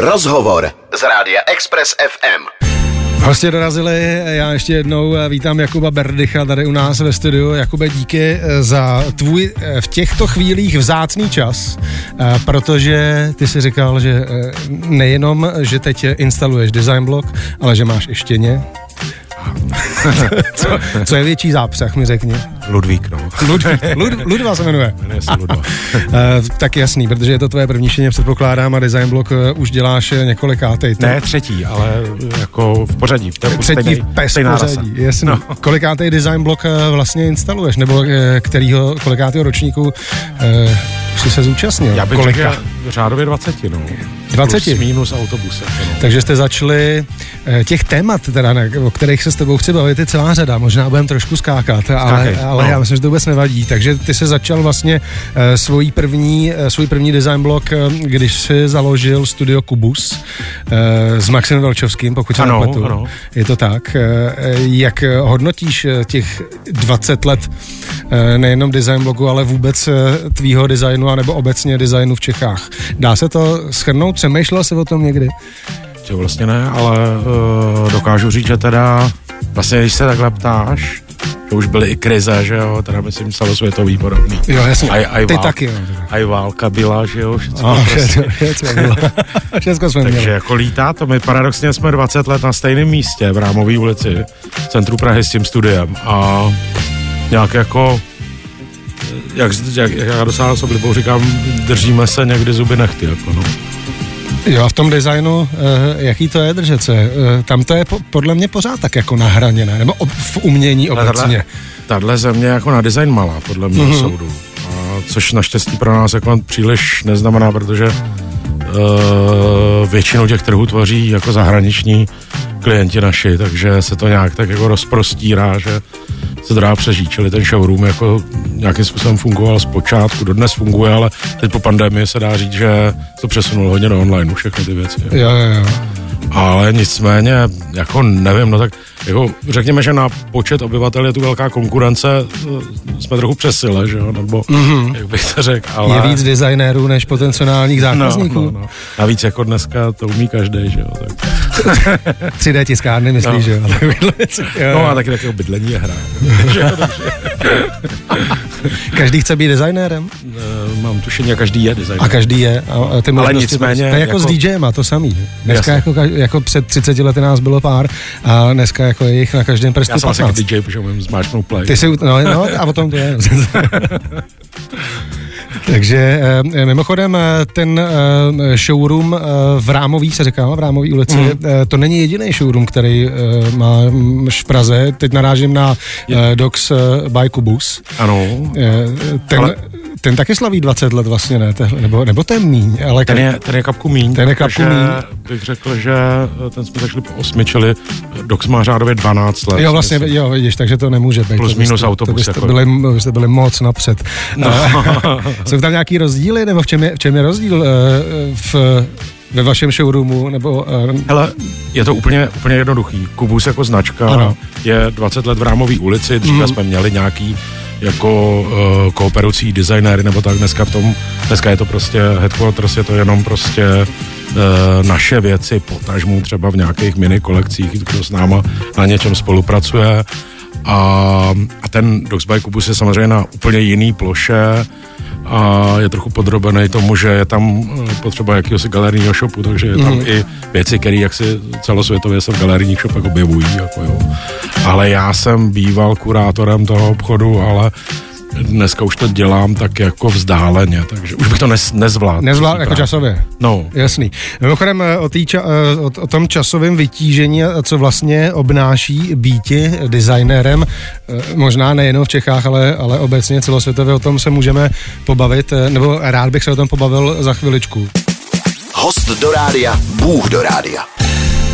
Rozhovor z rádia Express FM. Hostě dorazili, já ještě jednou vítám Jakuba Berdycha tady u nás ve studiu. Jakube, díky za tvůj v těchto chvílích vzácný čas, protože ty si říkal, že nejenom, že teď instaluješ design block, ale že máš i štěně, co, co je větší zápřah, mi řekni. Ludvík, no. Ludvík, Lud, Ludva se jmenuje. Jmenuje se Ludva. uh, tak jasný, protože je to tvoje první šeně, předpokládám, a design block uh, už děláš několikátej. Ne třetí, ale jako v pořadí. V třetí stejný, v pes pořadí, jasný. No. Kolikátej design block uh, vlastně instaluješ, nebo kterýho, kolikátého ročníku uh, už jsi se zúčastnil? Já bych Kolika? řekl řádově 20, no. 20? Plus minus autobuse. No. Takže jste začali těch témat, teda, o kterých se s tebou chci bavit, je celá řada. Možná budeme trošku skákat, ale, ale no. já myslím, že to vůbec nevadí. Takže ty se začal vlastně uh, svůj první, uh, svůj první design blok, uh, když jsi založil studio Kubus s Maxem Velčovským, pokud se ano, nepletu. Ano. Je to tak. Jak hodnotíš těch 20 let nejenom design bloku, ale vůbec tvýho designu, anebo obecně designu v Čechách? Dá se to schrnout? Přemýšlel se o tom někdy? To vlastně ne, ale uh, dokážu říct, že teda vlastně, když se takhle ptáš, to už byly i krize, že jo, teda myslím celosvětový podobný. Jo, jasně, aj, aj Ty válka, taky. Jo. A i válka byla, že jo, všechno oh, prostě. všechno bylo. všechno jsme Takže měli. jako lítá to, my paradoxně jsme 20 let na stejném místě v Rámové ulici, v centru Prahy s tím studiem a nějak jako jak, jak, jak já dosáhl s oblibou říkám, držíme se někdy zuby nechty, jako no. Jo, a v tom designu, eh, jaký to je držet se? Eh, tam to je podle mě pořád tak jako nahraněné, nebo v umění obecně. Tahle země jako na design malá, podle mě mm-hmm. soudu. A což naštěstí pro nás jako příliš neznamená, protože uh, většinu těch trhů tvoří jako zahraniční klienti naši, takže se to nějak tak jako rozprostírá, že se dá přežít. Čili ten showroom jako nějakým způsobem fungoval zpočátku, dodnes funguje, ale teď po pandemii se dá říct, že to přesunulo hodně do online, všechny ty věci. Jo, jo, jo. Ale nicméně, jako nevím, no tak jako řekněme, že na počet obyvatel je tu velká konkurence, jsme trochu přesile, že jo, nebo mm-hmm. jak bych to řekl, ale... Je víc designérů než potenciálních zákazníků. No, no, no. Navíc jako dneska to umí každý, že jo. Tak. 3D tiskárny, myslíš, no. že jo? no a taky takového bydlení je hra. každý chce být designérem? Uh, mám tušení, každý je designér. A každý je. A ty Ale nicméně... To je jako, jako s DJem a to samý. Dneska jako, jako před 30 lety nás bylo pár a dneska jako je jich na každém prstu Já jsem 15. asi DJ, protože umím zmáčknout play. Ty jsi, no, no, a o tom to je. Takže eh, mimochodem eh, ten eh, showroom v Rámový se říká, v Rámový ulici, mm. to není jediný showroom, který má v Praze. Teď narážím na Docs by Kubus. Ano. Ten, ale ten taky slaví 20 let vlastně, ne? Nebo, nebo ten míň. Ale ten, je, ten je kapku míň. Ten je kapku míň. Bych řekl, že ten jsme začali po osmi, čili Dox má řádově 12 let. Jo, vlastně, myslím. jo, vidíš, takže to nemůže být. Plus to minus autobus. To byste, jako. byli, byste byli moc napřed. No. Jsou tam nějaký rozdíly, nebo v čem je, v čem je rozdíl uh, v ve vašem showroomu? Nebo. Hele, je to úplně, úplně jednoduchý. Kubus jako značka ano. je 20 let v Rámové ulici, dříve mm. jsme měli nějaký jako uh, kooperující designéry nebo tak dneska v tom, dneska je to prostě headquarters, je to jenom prostě naše věci, potažmu třeba v nějakých mini kolekcích, kdo s náma na něčem spolupracuje a, a ten Dogs by Kubus je samozřejmě na úplně jiný ploše, a je trochu podrobený tomu, že je tam eh, potřeba jakýhosi galerijního shopu, takže je tam mm. i věci, které jak si celosvětově se v galerijních shopech objevují. Jako jo. Ale já jsem býval kurátorem toho obchodu, ale dneska už to dělám tak jako vzdáleně, takže už bych to nez, nezvládl. Nezvládl jako časově? No. Jasný. Mimochodem eh, o, ča, eh, o, o tom časovém vytížení, co vlastně obnáší býti designérem, eh, možná nejenom v Čechách, ale, ale obecně celosvětově o tom se můžeme pobavit, nebo rád bych se o tom pobavil za chviličku. Host do rádia, Bůh do rádia.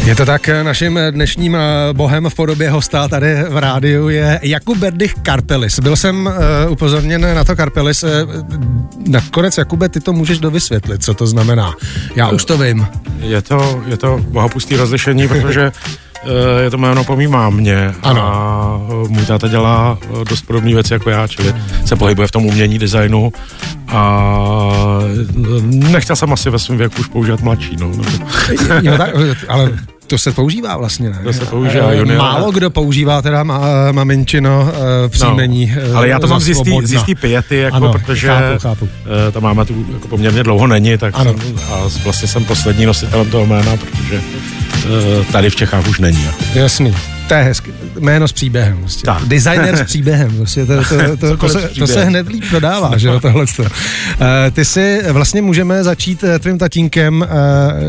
Je to tak, naším dnešním bohem v podobě hosta tady v rádiu je Jakub Berdych Karpelis. Byl jsem uh, upozorněn na to Karpelis. Uh, nakonec, Jakube, ty to můžeš dovysvětlit, co to znamená. Já už to vím. Je to, je to bohapustý rozlišení, protože je to jméno po mý mámě ano. a můj táta dělá dost podobné věci jako já, čili se pohybuje v tom umění designu a nechtěl jsem asi ve svém věku už používat mladší. No. jo, tak, ale to se používá vlastně, ne? To se používá, uh, junior. Málo kdo používá teda ma, maminčino uh, příjmení. No, ale já to mám z jistý, z jistý pěty, jako, ano, protože chápu, chápu. Ta máma tu jako poměrně dlouho není, tak ano. Jsem, a vlastně jsem poslední nositelem toho jména, protože tady v Čechách už není. Jako. Jasný. To je hezky. Jméno s příběhem. Prostě. Tak. Designer s příběhem. Prostě. To, to, to, to, to, se, to se hned líp dodává, že jo, tohle. Uh, ty si vlastně můžeme začít uh, tvým tatínkem uh,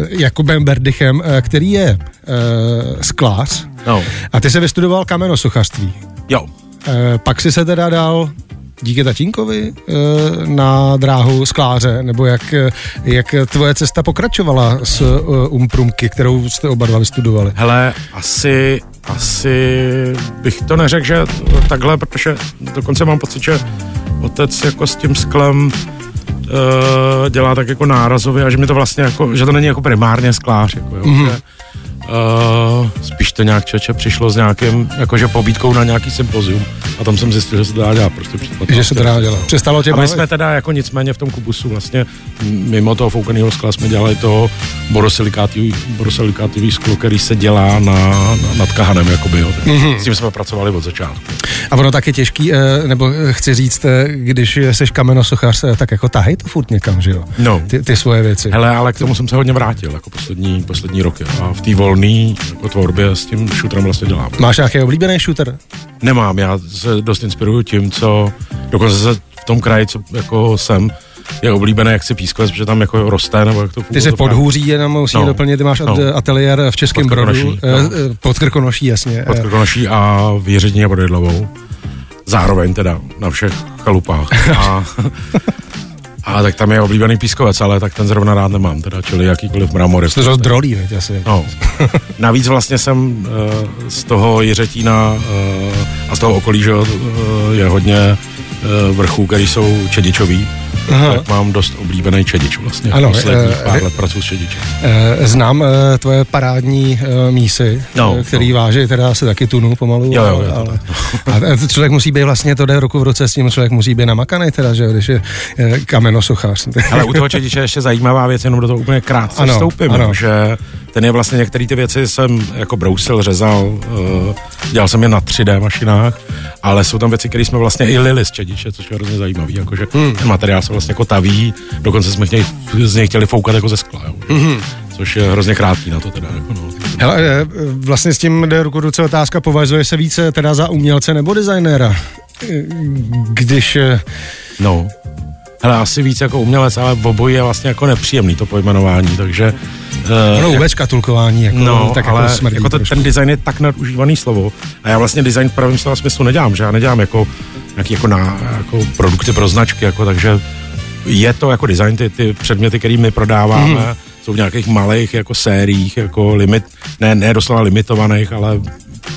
Jakubem Berdychem, uh, který je uh, sklář. No. A ty se vystudoval kamenosuchařství. Jo. Uh, pak si se teda dal díky tatínkovi na dráhu skláře, nebo jak, jak tvoje cesta pokračovala s Umprumky, kterou jste oba dva vystudovali? Hele, asi asi bych to neřekl, že takhle, protože dokonce mám pocit, že otec jako s tím sklem dělá tak jako nárazově a že mi to vlastně jako, že to není jako primárně sklář, jako jo, mm-hmm. že, Uh, spíš to nějak čeče přišlo s nějakým, jakože pobídkou na nějaký sympozium a tam jsem zjistil, že se to dá dělat prostě Že se to dá dělat. Přestalo tě A my jsme teda jako nicméně v tom kubusu vlastně mimo toho foukaného skla jsme dělali to borosilikátový sklo, který se dělá na, na, nad kahanem, jakoby, jo. Mm-hmm. S tím jsme pracovali od začátku. A ono tak je těžký, eh, nebo chci říct, eh, když jsi kamenosochař, tak jako tahej to furt někam, že jo? No. Ty, ty svoje věci. Hele, ale k tomu jsem se hodně vrátil, jako poslední, poslední roky. A v té volné jako tvorbě s tím shooterem vlastně dělám. Máš nějaký oblíbený shooter? Nemám, já se dost inspiruju tím, co dokonce se v tom kraji, co jako jsem, je oblíbené, jak se pískles, protože tam jako roste, nebo jak to funguje. Ty jsi podhůří, jenom musí no, doplnit, ty máš no. ateliér v Českém Brodu, no. Eh, pod Krkonoší, jasně. Pod Krkonoší a v Jiřině a Bodidlovou. Zároveň teda na všech chalupách. A A tak tam je oblíbený pískovec, ale tak ten zrovna rád nemám, teda, čili jakýkoliv mramor. Jste to drolí, veď asi. No. Navíc vlastně jsem uh, z toho Jiřetína uh, a z toho okolí, že uh, je hodně uh, vrchů, který jsou čedičový. Aha. tak mám dost oblíbený čedič vlastně. Ano, Posledních pár let pracuji s čedičem. Znám tvoje parádní mísy, no, který no. váží teda se taky tunu pomalu. Jo, jo, ale, ale, a člověk musí být vlastně, to jde ruku v ruce s tím, člověk musí být namakaný teda, že když je kamenosuchař. Ale u toho čediče ještě zajímavá věc, jenom do toho úplně krátce ano, vstoupím, ano. že ten je vlastně, některé ty věci jsem jako brousil, řezal, uh, dělal jsem je na 3D mašinách, ale jsou tam věci, které jsme vlastně i lili z čediče, což je hrozně zajímavý, jakože hmm. ten materiál se vlastně jako taví, dokonce jsme chtěli, z něj chtěli foukat jako ze skla, jo. Hmm. Což je hrozně krátký na to teda. Jako no. Hele, eh, vlastně s tím jde ruku ruce otázka, považuje se více teda za umělce nebo designéra? Když... Eh, no, hele, asi víc jako umělec, ale v obojí je vlastně jako nepříjemný to pojmenování, takže... Uh, no vůbec škatulkování, jako, no, tak jako ale jako, smrdí jako to, ten design je tak nadužívaný slovo a já vlastně design v pravém slova smyslu nedělám, že já nedělám jako nějaký jako, na, jako produkty pro značky, jako, takže je to jako design, ty, ty předměty, které my prodáváme, mm. jsou v nějakých malých jako sériích, jako limit, ne, ne doslova limitovaných, ale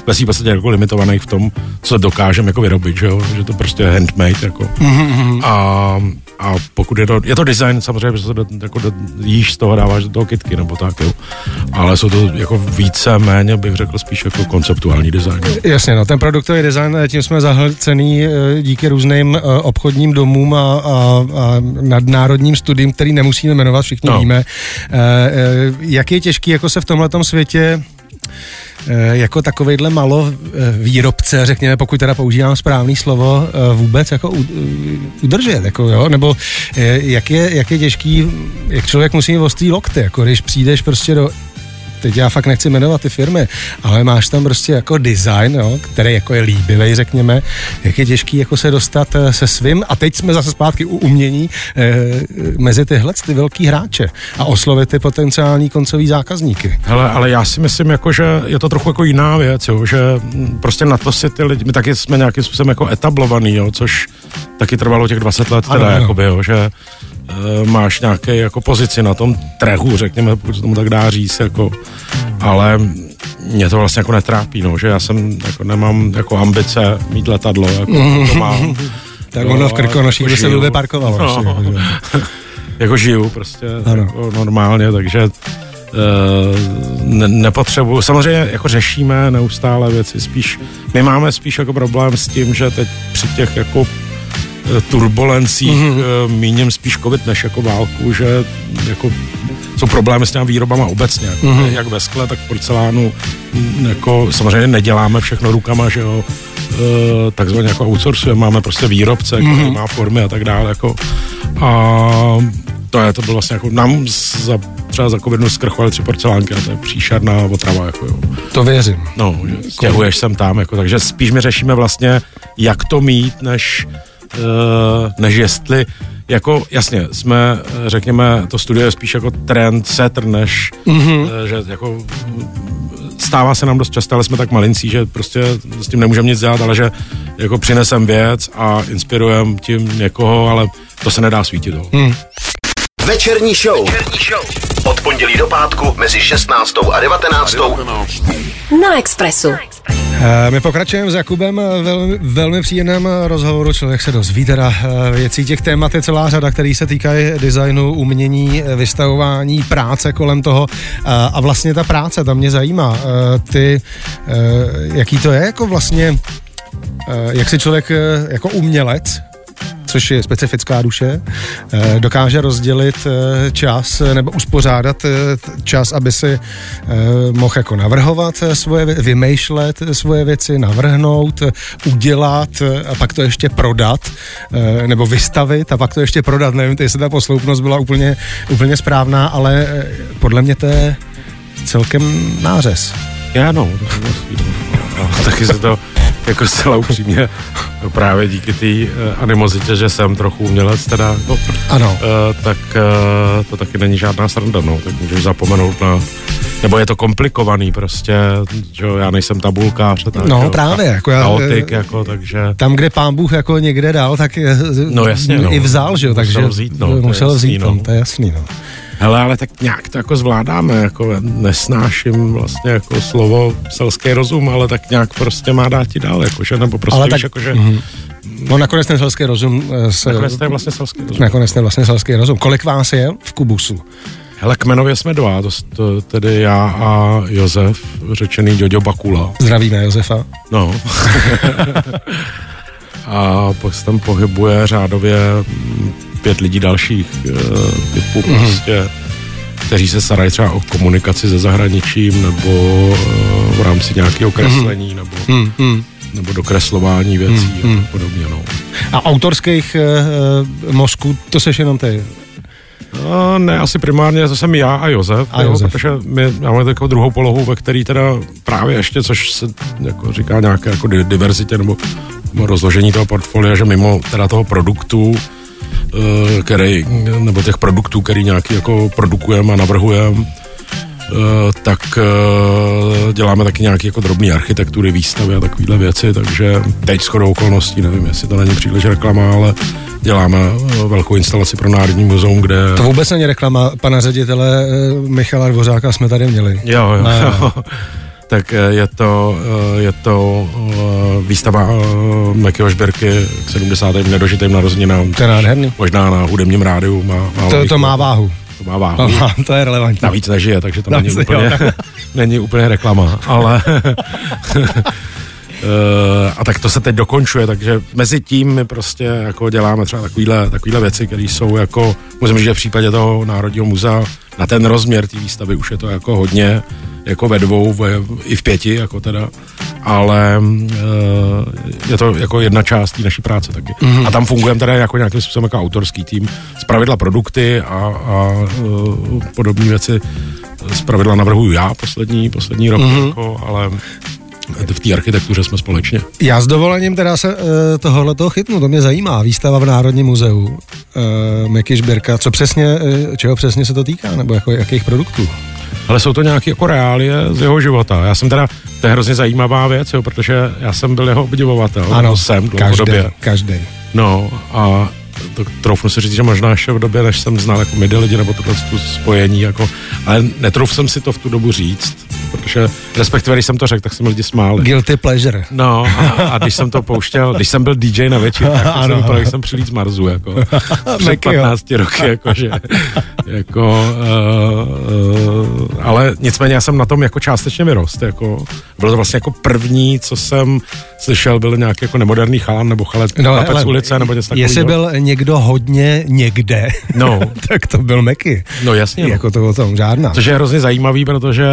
ve svým podstatě jako limitovaných v tom, co dokážeme jako vyrobit, že, jo? že to prostě je handmade. Jako. Mm-hmm. A, a pokud je to, je to design, samozřejmě, že to jako jíš z toho, dáváš do toho kitky nebo tak, jo. ale jsou to jako více méně, bych řekl, spíš jako konceptuální design. Jasně, no ten produktový design, eh, tím jsme zahlcený eh, díky různým eh, obchodním domům a, a, a nadnárodním studiím, který nemusíme jmenovat, všichni no. víme. Jak je těžký jako se v tomhle světě jako takovejhle malo eh, výrobce, řekněme, pokud teda používám správný slovo, eh, vůbec jako udržet, jako jo, nebo jak je, jak je těžký, jak člověk musí ostrý lokty, jako když přijdeš prostě do teď já fakt nechci jmenovat ty firmy, ale máš tam prostě jako design, jo, který jako je líbivý, řekněme, jak je těžký jako se dostat eh, se svým a teď jsme zase zpátky u umění e, mezi tyhle ty velký hráče a oslovit ty potenciální koncový zákazníky. Hele, ale já si myslím, jako, že je to trochu jako jiná věc, jo, že prostě na to si ty lidi, my taky jsme nějakým způsobem jako etablovaný, jo, což taky trvalo těch 20 let teda, ano, jakoby, jo, že máš nějaké jako pozici na tom trhu, řekněme, pokud se tomu tak dá říct, jako, ale mě to vlastně jako netrápí, no, že já jsem, jako nemám jako ambice mít letadlo, jako to mám. tak no, ono v Krkonoších by se blbě parkovalo. No. jako žiju prostě jako normálně, takže ne, nepotřebuji, samozřejmě jako řešíme neustále věci, spíš, my máme spíš jako problém s tím, že teď při těch jako turbulencích mm-hmm. míním spíš covid než jako válku, že jako jsou problémy s těmi výrobama obecně, jako, mm-hmm. jak ve skle, tak v porcelánu, jako samozřejmě neděláme všechno rukama, že jo, e, takzvaně jako outsourcujeme, máme prostě výrobce, mm-hmm. který má formy a tak dále, jako a to je, to bylo vlastně jako, nám za, třeba za covidu zkrchovali tři porcelánky a to je příšerná otrava, jako jo. To věřím. No, stěhuješ sem tam, jako, takže spíš my řešíme vlastně, jak to mít, než, než jestli jako jasně, jsme, řekněme, to studio je spíš jako trend setter, než mm-hmm. že jako stává se nám dost často, ale jsme tak malincí, že prostě s tím nemůžeme nic dělat, ale že jako přinesem věc a inspirujem tím někoho, ale to se nedá svítit. Mm. Večerní show. Večerní show. Od pondělí do pátku mezi 16. a 19. Na Expressu. Eh, my pokračujeme s Jakubem velmi, velmi příjemném rozhovoru. Člověk se dozví teda eh, věcí těch témat je celá řada, který se týkají designu, umění, vystavování, práce kolem toho. Eh, a vlastně ta práce, ta mě zajímá. Ty, jaký to je jako vlastně, jak si člověk jako umělec což je specifická duše, eh, dokáže rozdělit eh, čas nebo uspořádat eh, čas, aby si mohl jako navrhovat svoje, vymýšlet svoje věci, navrhnout, udělat a pak to ještě prodat nebo vystavit a pak to ještě prodat. Nevím, jestli ta posloupnost byla úplně, úplně správná, ale podle mě to je celkem nářez. Já no, taky se to jako zcela upřímně právě díky té uh, animozitě, že jsem trochu umělec teda, no, ano. Uh, tak uh, to taky není žádná sranda, no, tak můžeš zapomenout na nebo je to komplikovaný prostě, že já nejsem tabulkář. Tak, no jo, právě, jako já, chaotik, jako, takže... Tam, kde pán Bůh jako někde dal, tak no, jasně, no. i vzal, že jo, takže musel vzít, no, musel vzít, no. to je jasný, no. Hele, ale tak nějak to jako zvládáme, jako nesnáším vlastně jako slovo selský rozum, ale tak nějak prostě má dát ti dál, jakože, nebo prostě ale víš, tak, jakože... Mm-hmm. No nakonec ten selský rozum... Eh, se, nakonec to je vlastně selský rozum. Nakonec je vlastně selský rozum. Kolik vás je v Kubusu? Hele, kmenově jsme dva, to, to tedy já a Josef, řečený Jojo Bakula. Zdravíme Josefa. No. a pak se tam pohybuje řádově pět lidí dalších uh, typů mm-hmm. prostě, kteří se starají třeba o komunikaci se zahraničím nebo uh, v rámci nějakého kreslení mm-hmm. nebo mm-hmm nebo dokreslování věcí mm, a podobně. No. A autorských uh, mozků, to seš jenom ty? No, ne, asi primárně to jsem já a Josef, a jo, Josef. protože my máme takovou druhou polohu, ve který teda právě ještě, což se jako říká nějaké jako diverzitě nebo rozložení toho portfolia, že mimo teda toho produktu Eh, který, nebo těch produktů, který nějaký jako produkujeme a navrhujeme, tak eh, děláme taky nějaké jako drobné architektury, výstavy a takovéhle věci, takže teď shodou okolností, nevím, jestli to není příliš reklama, ale děláme velkou instalaci pro Národní muzeum, kde... To vůbec není reklama, pana ředitele Michala Dvořáka jsme tady měli. Jo, jo. Na... jo tak eh, je to, eh, je to eh, výstava Mekyho Žbirky k 70. nedožitým narozeninám. To je nádherný. Možná na hudebním rádiu má, má to, to má váhu. To má váhu. Aha, to je relevantní. Navíc nežije, takže to není úplně, není úplně reklama, ale Uh, a tak to se teď dokončuje, takže mezi tím my prostě jako děláme třeba takovýhle, takovýhle věci, které jsou jako, musím říct, že v případě toho Národního muzea na ten rozměr té výstavy už je to jako hodně, jako ve dvou, ve, i v pěti, jako teda, ale uh, je to jako jedna část té naší práce taky. Mm-hmm. A tam fungujeme teda jako nějakým způsobem jako autorský tým, z pravidla produkty a, a uh, podobné věci z pravidla navrhuju já poslední, poslední rok, mm-hmm. jako, ale v té architektuře jsme společně. Já s dovolením teda se uh, tohohle toho chytnu, to mě zajímá. Výstava v Národním muzeu, uh, Meky Žbirka, co přesně, uh, čeho přesně se to týká, nebo jako jakých produktů? Ale jsou to nějaké jako reálie z jeho života. Já jsem teda, to je hrozně zajímavá věc, jo, protože já jsem byl jeho obdivovatel. Ano, jsem dlouhodobě. Každý, každý. No a to, troufnu si říct, že možná ještě v době, než jsem znal jako midi lidi nebo tohle spojení, jako, ale netrouf jsem si to v tu dobu říct, protože respektive, když jsem to řekl, tak jsem lidi smáli. Guilty pleasure. No a, a když jsem to pouštěl, když jsem byl DJ na večer, tak ano. jsem vypadal, jsem přilít z Marzu, jako před 15 roky, jako, že, jako, uh, uh, ale nicméně já jsem na tom jako částečně vyrost. Jako, bylo to vlastně jako první, co jsem slyšel, byl nějaký jako nemoderný chalan nebo chalet no, ale, ulice nebo něco takového. Jestli byl někdo hodně někde, no. tak to byl Meky. No jasně. No. Jako to o tom žádná. Což je hrozně zajímavý, protože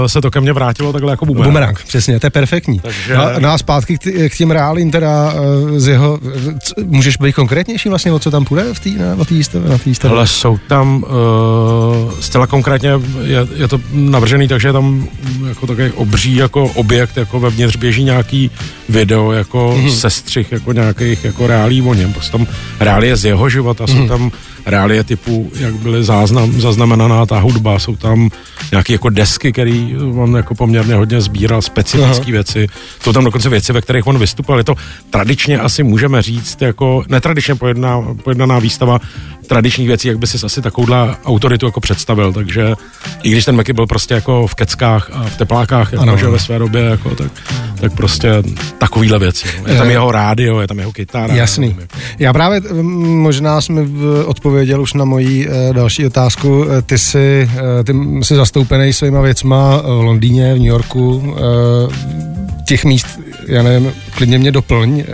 uh, se to ke mně vrátilo takhle jako bumerang. Bumerang, přesně, to je perfektní. Takže... No, no a zpátky k, k těm reálím teda uh, z jeho, c, můžeš být konkrétnější vlastně, o co tam půjde v té na té výstavě? Ale jsou tam uh, zcela konkrétně, je, je to navržený, takže je tam jako takový obří jako objekt, jako vevnitř běží nějaký video jako mm-hmm. sestřih jako nějakých jako reálí o něm. Prostě tam reálie z jeho života, mm-hmm. jsou mhm. tam reálie typu, jak byly záznam, zaznamenaná ta hudba, jsou tam nějaké jako desky, které on jako poměrně hodně sbíral, specifické věci. Jsou tam dokonce věci, ve kterých on vystupoval. Je to tradičně asi můžeme říct, jako netradičně pojedná, pojednaná výstava tradičních věcí, jak by si asi takovouhle autoritu jako představil, takže i když ten Meky byl prostě jako v keckách a v teplákách, jako, ano. že ve své době, jako, tak, tak prostě takovýhle věci. No. Je tam jeho rádio, je tam jeho kytara. Jasný. Jako. Já právě možná jsme odpověděl už na moji uh, další otázku. Eh, ty jsi, uh, ty jsi zastoupený svýma věcma v Londýně, v New Yorku. Těch míst, já nevím, klidně mě doplň.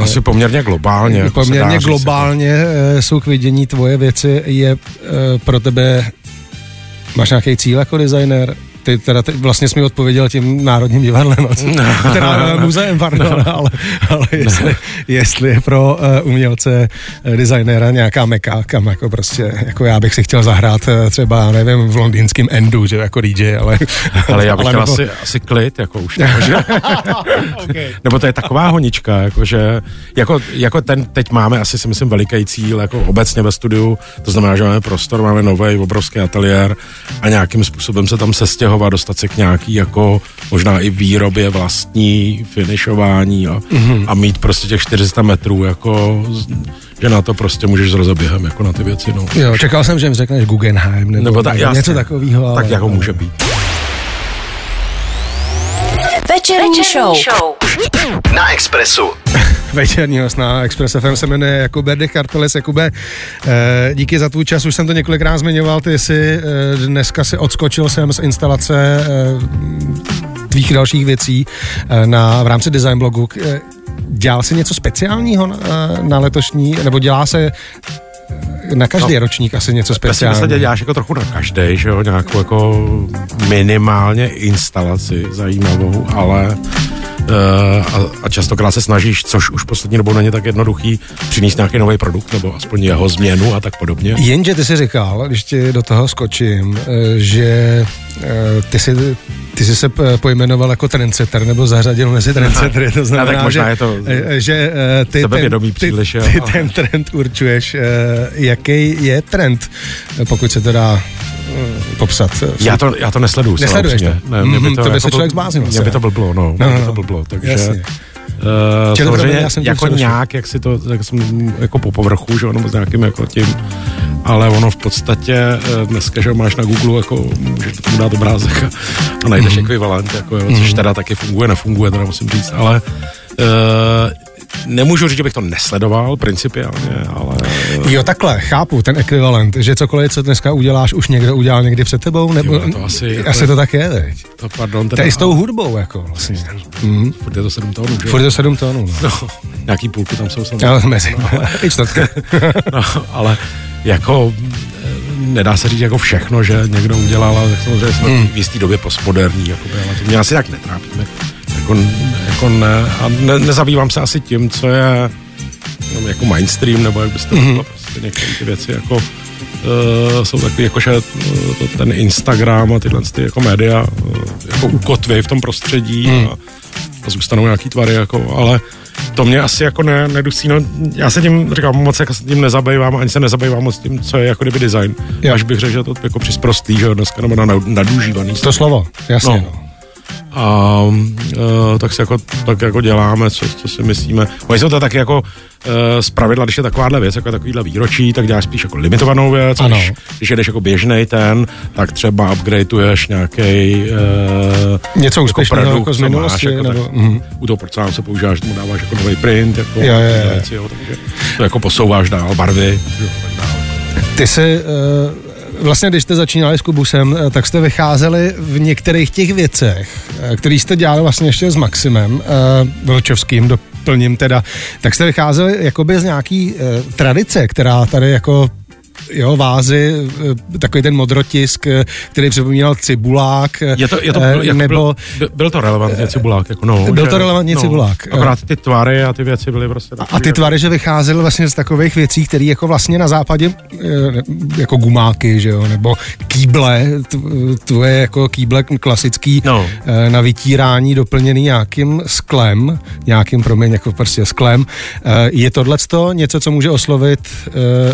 Asi poměrně globálně. Jako poměrně globálně říct, jsou k vidění tvoje věci. Je pro tebe, máš nějaký cíl jako designer? Ty teda ty vlastně jsi mi odpověděl tím Národním divadlem, no, teda no, muzeem, pardon, no. ale, ale jestli, no. jestli je pro uh, umělce, uh, designéra nějaká meka, kam jako prostě, jako já bych si chtěl zahrát uh, třeba, nevím, v londýnském Endu, že jako DJ, ale... Ale já bych ale chtěl nebo... asi, asi klid, jako už, jako, že? okay. Nebo to je taková honička, jako že, jako, jako ten, teď máme asi si myslím veliký cíl, jako obecně ve studiu, to znamená, že máme prostor, máme nový obrovský ateliér a nějakým způsobem se tam sestěhovat přestěhovat, dostat se k nějaký jako možná i výrobě vlastní, finišování a, mm-hmm. a mít prostě těch 400 metrů jako že na to prostě můžeš s rozeběhem jako na ty věci. No. Jo, čekal jsem, že jim řekneš Guggenheim nebo, nebo tak, jasně, něco takového. Tak jako může být. Večerní show. show. Na Expressu. Večerního na Express FM se jmenuje Jakube de Karteles. Jakube, eh, díky za tvůj čas, už jsem to několikrát zmiňoval, ty jsi eh, dneska si odskočil jsem z instalace eh, tvých dalších věcí na, v rámci design blogu. Dělal jsi něco speciálního na, na letošní, nebo dělá se na každý no, ročník asi něco speciálního. Vlastně děláš jako trochu na každý, že jo, nějakou jako minimálně instalaci zajímavou, ale a, a častokrát se snažíš, což už poslední dobou není tak jednoduchý, přinést nějaký nový produkt nebo aspoň jeho změnu a tak podobně. Jenže ty si říkal, když ti do toho skočím, eh, že eh, ty si, ty jsi se pojmenoval jako trendsetter nebo zařadil mezi trendsettery, to znamená, tak možná že, je to že ty, ten, příliš, ty, ty ten trend určuješ, jaký je trend, pokud se teda popsat. Já to, já to nesleduju. Nesleduješ to? Ne, mě by mhm, to, to, by jako se člověk zbláznil. Mě by to blblo, no. no, no, by to blblo, takže... Jasně. Uh, samozřejmě, já jsem jako nějak, jak si to, jak jsem jako po povrchu, že ono s nějakým jako tím, ale ono v podstatě eh, dneska, že máš na Google, jako můžeš tomu dát obrázek a, a najdeš mm. ekvivalent, jako jo, což mhm. teda taky funguje, nefunguje, teda musím říct, ale uh, nemůžu říct, že bych to nesledoval principiálně, ale... Jo, takhle, chápu ten ekvivalent, že cokoliv, co dneska uděláš, už někdo udělal někdy před tebou, nebo... Jo, to asi, asi to tak je, teď. To, pardon, teda... To je s tou hudbou, jako vlastně. Mm. Furt je to 7 tónů, že? Furt je to 7 tónů, no. no. Nějaký půlky tam jsou samozřejmě. Ale mezi, no, ale... no, ale jako nedá se říct jako všechno, že někdo udělal, ale samozřejmě jsme mm. v jistý době postmoderní, jako ale to mě asi tak netrápíme jako, jako ne, a ne, nezabývám se asi tím, co je no, jako mainstream, nebo jak byste mm-hmm. Některé ty věci jako uh, jsou takový, jako že uh, to, ten Instagram a tyhle ty jako média uh, jako ukotví v tom prostředí mm. a, a zůstanou nějaký tvary, jako, ale to mě asi jako ne, nedusí, no, já se tím, říkám, moc jako se tím nezabývám, ani se nezabývám moc tím, co je jako kdyby design. Jo. Až bych řekl, že to jako přisprostý, že dneska nebo na nadužívaný. To slovo, jasně. No. no a uh, tak si jako, tak jako děláme, co, co si myslíme. Oni jsou to tak jako z pravidla, když je takováhle věc, jako takovýhle výročí, tak děláš spíš jako limitovanou věc, ano. Když, když jedeš jako běžný ten, tak třeba upgradeuješ nějaký uh, něco úspěšného jako, jako z minulosti, máš, jako nebo... tak, mm. u toho porcelánu se používáš, mu dáváš jako nový print, jako jo, jo, jo. Věci, jo, takže to jako posouváš dál, barvy, jo, tak dále. Ty jsi uh vlastně, když jste začínali s Kubusem, tak jste vycházeli v některých těch věcech, které jste dělali vlastně ještě s Maximem Vlčovským, doplním teda, tak jste vycházeli jakoby z nějaký tradice, která tady jako jo, vázy, eh, takový ten modrotisk, eh, který připomínal cibulák. Je to, je to, jako nebo, byl, byl to relevantně cibulák, jako no. Byl že, to relevantně no, cibulák. Akorát ty tvary a ty věci byly prostě takový, A ty tvary, že vycházely vlastně z takových věcí, které jako vlastně na západě, jako gumáky, že jo, nebo kýble, tvoje jako kýble klasický no. na vytírání doplněný nějakým sklem, nějakým, promiň, jako prostě sklem. Je tohle něco, co může oslovit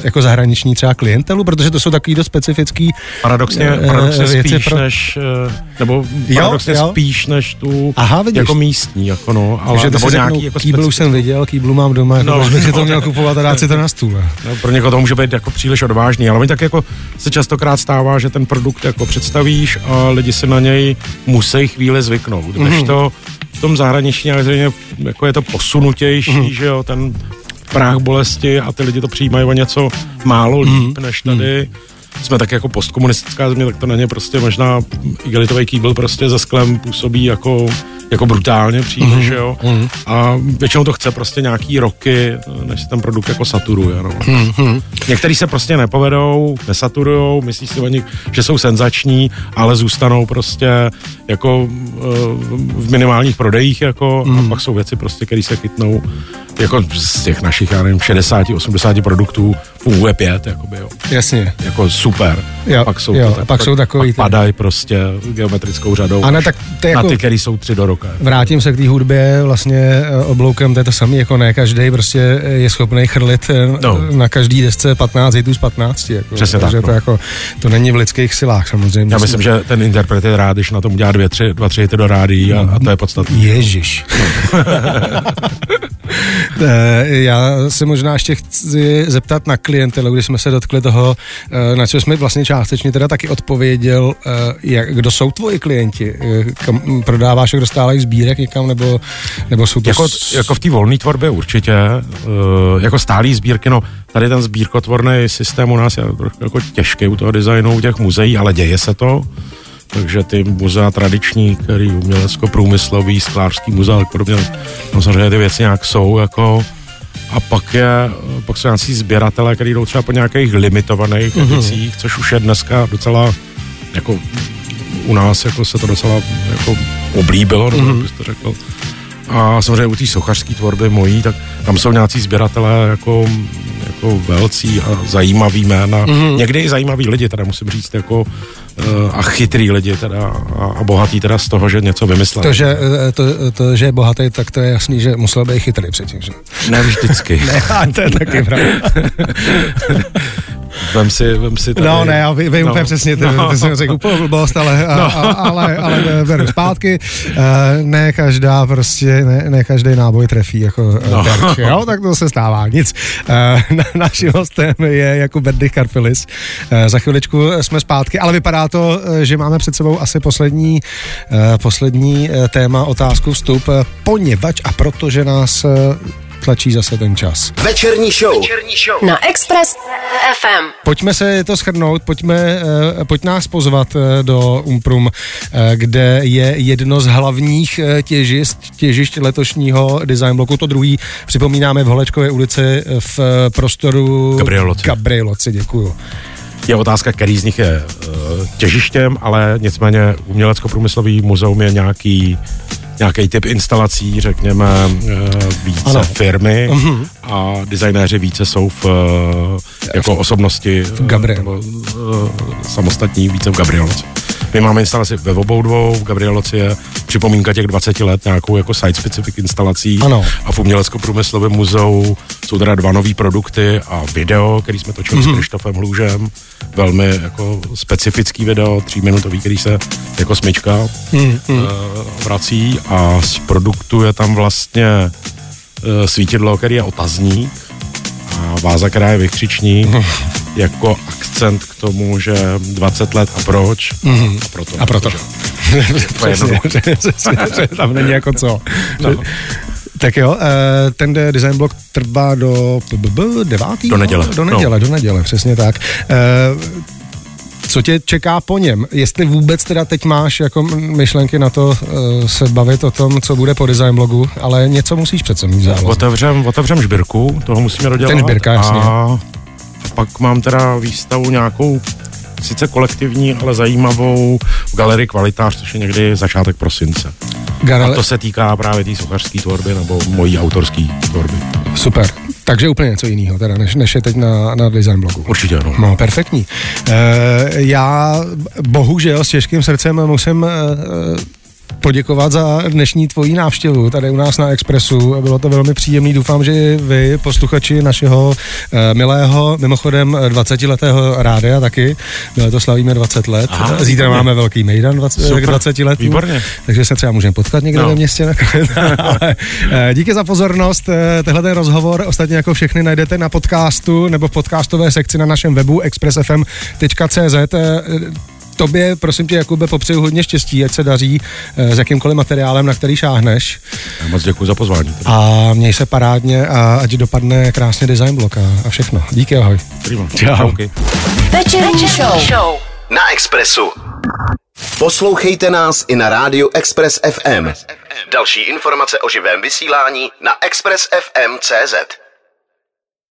jako zahraniční třeba klientelu, protože to jsou takový dost specifický Paradoxně, uh, paradoxně věci spíš pro... než, uh, nebo paradoxně jo, jo. spíš než tu Aha, vidíš. jako místní, jako no, ale Takže nebo nějaký jako Kýblu už jsem viděl, kýblu mám doma, jako no, bych si to měl kupovat a dát si to na stůl. No, pro někoho to může být jako příliš odvážný, ale oni tak jako se častokrát stává, že ten produkt jako představíš a lidi si na něj musí chvíli zvyknout, mm. než to v tom zahraničí nějak jako je to posunutější, mm. že jo, ten práh bolesti a ty lidi to přijímají o něco málo líp, mm. než tady. Mm. Jsme tak jako postkomunistická země, tak to na ně prostě možná igelitový kýbl prostě ze sklem působí jako jako brutálně přijde, mm-hmm. jo. Mm-hmm. A většinou to chce prostě nějaký roky, než se ten produkt jako saturuje. No. Mm-hmm. Některý se prostě nepovedou, nesaturujou, myslí si oni, že jsou senzační, ale zůstanou prostě jako eh, v minimálních prodejích, jako, mm. a mhm. pak jsou věci prostě, které se chytnou jako z těch našich, já nevím, 60, 80 produktů funguje pět, jakoby, jo. Jasně. Jako super. Jo, pak jsou, jo, to, tak, pak jsou takový. Pak padají prostě geometrickou řadou. A ne, tak to jako, na ty, které jsou tři do roka. Vrátím se k té hudbě, vlastně eh, obloukem, to je to samé, jako ne každý prostě je schopný chrlit eh, no. na každý desce 15 hitů z 15. Jako, Přesně takže tak, to, no. jako, to není v lidských silách samozřejmě. Já myslím, že ten interpret je rád, když na tom udělá dvě, tři, dva, tři hity do rádí a, a to je podstatné. Ježiš. Eh, já se možná ještě chci zeptat na klientelu, když jsme se dotkli toho, eh, na co jsme vlastně částečně teda taky odpověděl, eh, jak, kdo jsou tvoji klienti? Kam prodáváš a dostávají sbírek někam, nebo, nebo jsou to... Jako, s... jako v té volné tvorbě určitě, jako stálý sbírky, no tady ten sbírkotvorný systém u nás je trochu jako těžký u toho designu, u těch muzeí, ale děje se to takže ty muzea tradiční, který umělecko-průmyslový, sklářský muzea, tak podobně, no samozřejmě ty věci nějak jsou, jako a pak, je, pak jsou nějaký sběratelé, kteří jdou třeba po nějakých limitovaných mm-hmm. edicích, což už je dneska docela jako u nás jako se to docela jako oblíbilo, mm-hmm. bych to řekl. A samozřejmě u té sochařské tvorby mojí, tak tam jsou nějací sběratelé jako, jako velcí a zajímavý jména. Mm-hmm. Někdy i zajímaví lidi, teda musím říct, jako Eh, a chytrý lidi teda a, a bohatý teda z toho, že něco vymyslel. To, že, eh, to, to, že je bohatý, tak to je jasný, že musel být chytrý předtím, že? Ne vždycky. ne, to je taky pravda. Vem si, vem si tady. No ne, já vím no. úplně přesně, ty, no. ty jsem řekl úplně blbost, ale, no. a, a, ale, ale beru zpátky. Uh, ne každá prostě, ne, ne každý náboj trefí jako no. terč, jo, tak to se stává, nic. Uh, na, naším hostem je jako Berdych Karpilis. Za chviličku jsme zpátky, ale vypadá to, že máme před sebou asi poslední, poslední téma, otázku, vstup, poněvadž a protože nás tlačí zase ten čas. Večerní show. Večerní show. Na Express FM. Pojďme se to schrnout, pojďme, uh, pojď nás pozvat uh, do Umprum, uh, kde je jedno z hlavních těžišť, těžišť letošního design bloku. To druhý připomínáme v Holečkové ulici v prostoru Gabrieloci. Gabrieloci, děkuju. Je otázka, který z nich je těžištěm, ale nicméně umělecko-průmyslový muzeum je nějaký nějaký typ instalací, řekněme, eh, více ano. firmy uh-huh. a designéři více jsou v, eh, jako osobnosti v Gabriel. nebo samostatní více v Gabrieloci. My máme instalaci ve obou dvou, v Gabrieloci je připomínka těch 20 let nějakou jako site-specific instalací ano. a v Umělecko-průmyslovém muzeu jsou teda dva nové produkty a video, který jsme točili mm-hmm. s mhm. Krištofem Hlužem, velmi jako specifický video, tříminutový, který se jako smyčka mm-hmm. uh, vrací a z produktu je tam vlastně uh, svítidlo, který je otazník a váza, která je vykřičník, jako akcent k tomu, že 20 let a proč. Mm-hmm. A proto. A proto. Přesně, že tam není jako co. No. Tak jo, eh, ten design blok trvá do 9. Do neděle. Do neděle, no. do neděle, přesně tak. Eh, co tě čeká po něm? Jestli vůbec teda teď máš jako myšlenky na to uh, se bavit o tom, co bude po design blogu, ale něco musíš přece mít závazek. Otevřem, otevřem žbirku, toho musíme dodělat. Ten žbirka, jasně. A pak mám teda výstavu nějakou sice kolektivní, ale zajímavou v galerii Kvalitář, což je někdy začátek prosince. Garale... A to se týká právě té sochařské tvorby nebo mojí autorské tvorby. Super. Takže úplně něco jiného, teda, než, než je teď na, na design blogu. Určitě ano. No, perfektní. E, já bohužel s těžkým srdcem musím e, poděkovat za dnešní tvoji návštěvu tady u nás na Expressu. Bylo to velmi příjemný. Doufám, že vy, posluchači našeho uh, milého, mimochodem 20-letého rádia taky, no, to slavíme 20 let. Aha, Zítra výborně. máme velký mejdan 20, Super, 20 let. Výborně. Takže se třeba můžeme potkat někde no. ve městě. Ale, uh, díky za pozornost. Uh, tenhle ten rozhovor ostatně jako všechny najdete na podcastu nebo v podcastové sekci na našem webu expressfm.cz tobě, prosím tě, Jakube, popřeju hodně štěstí, ať se daří eh, s jakýmkoliv materiálem, na který šáhneš. Já moc děkuji za pozvání. A měj se parádně a ať dopadne krásně design blok a, a všechno. Díky, ahoj. Čau. Večerní show. Na Expressu. Poslouchejte nás i na rádiu Express FM. Další informace o živém vysílání na expressfm.cz.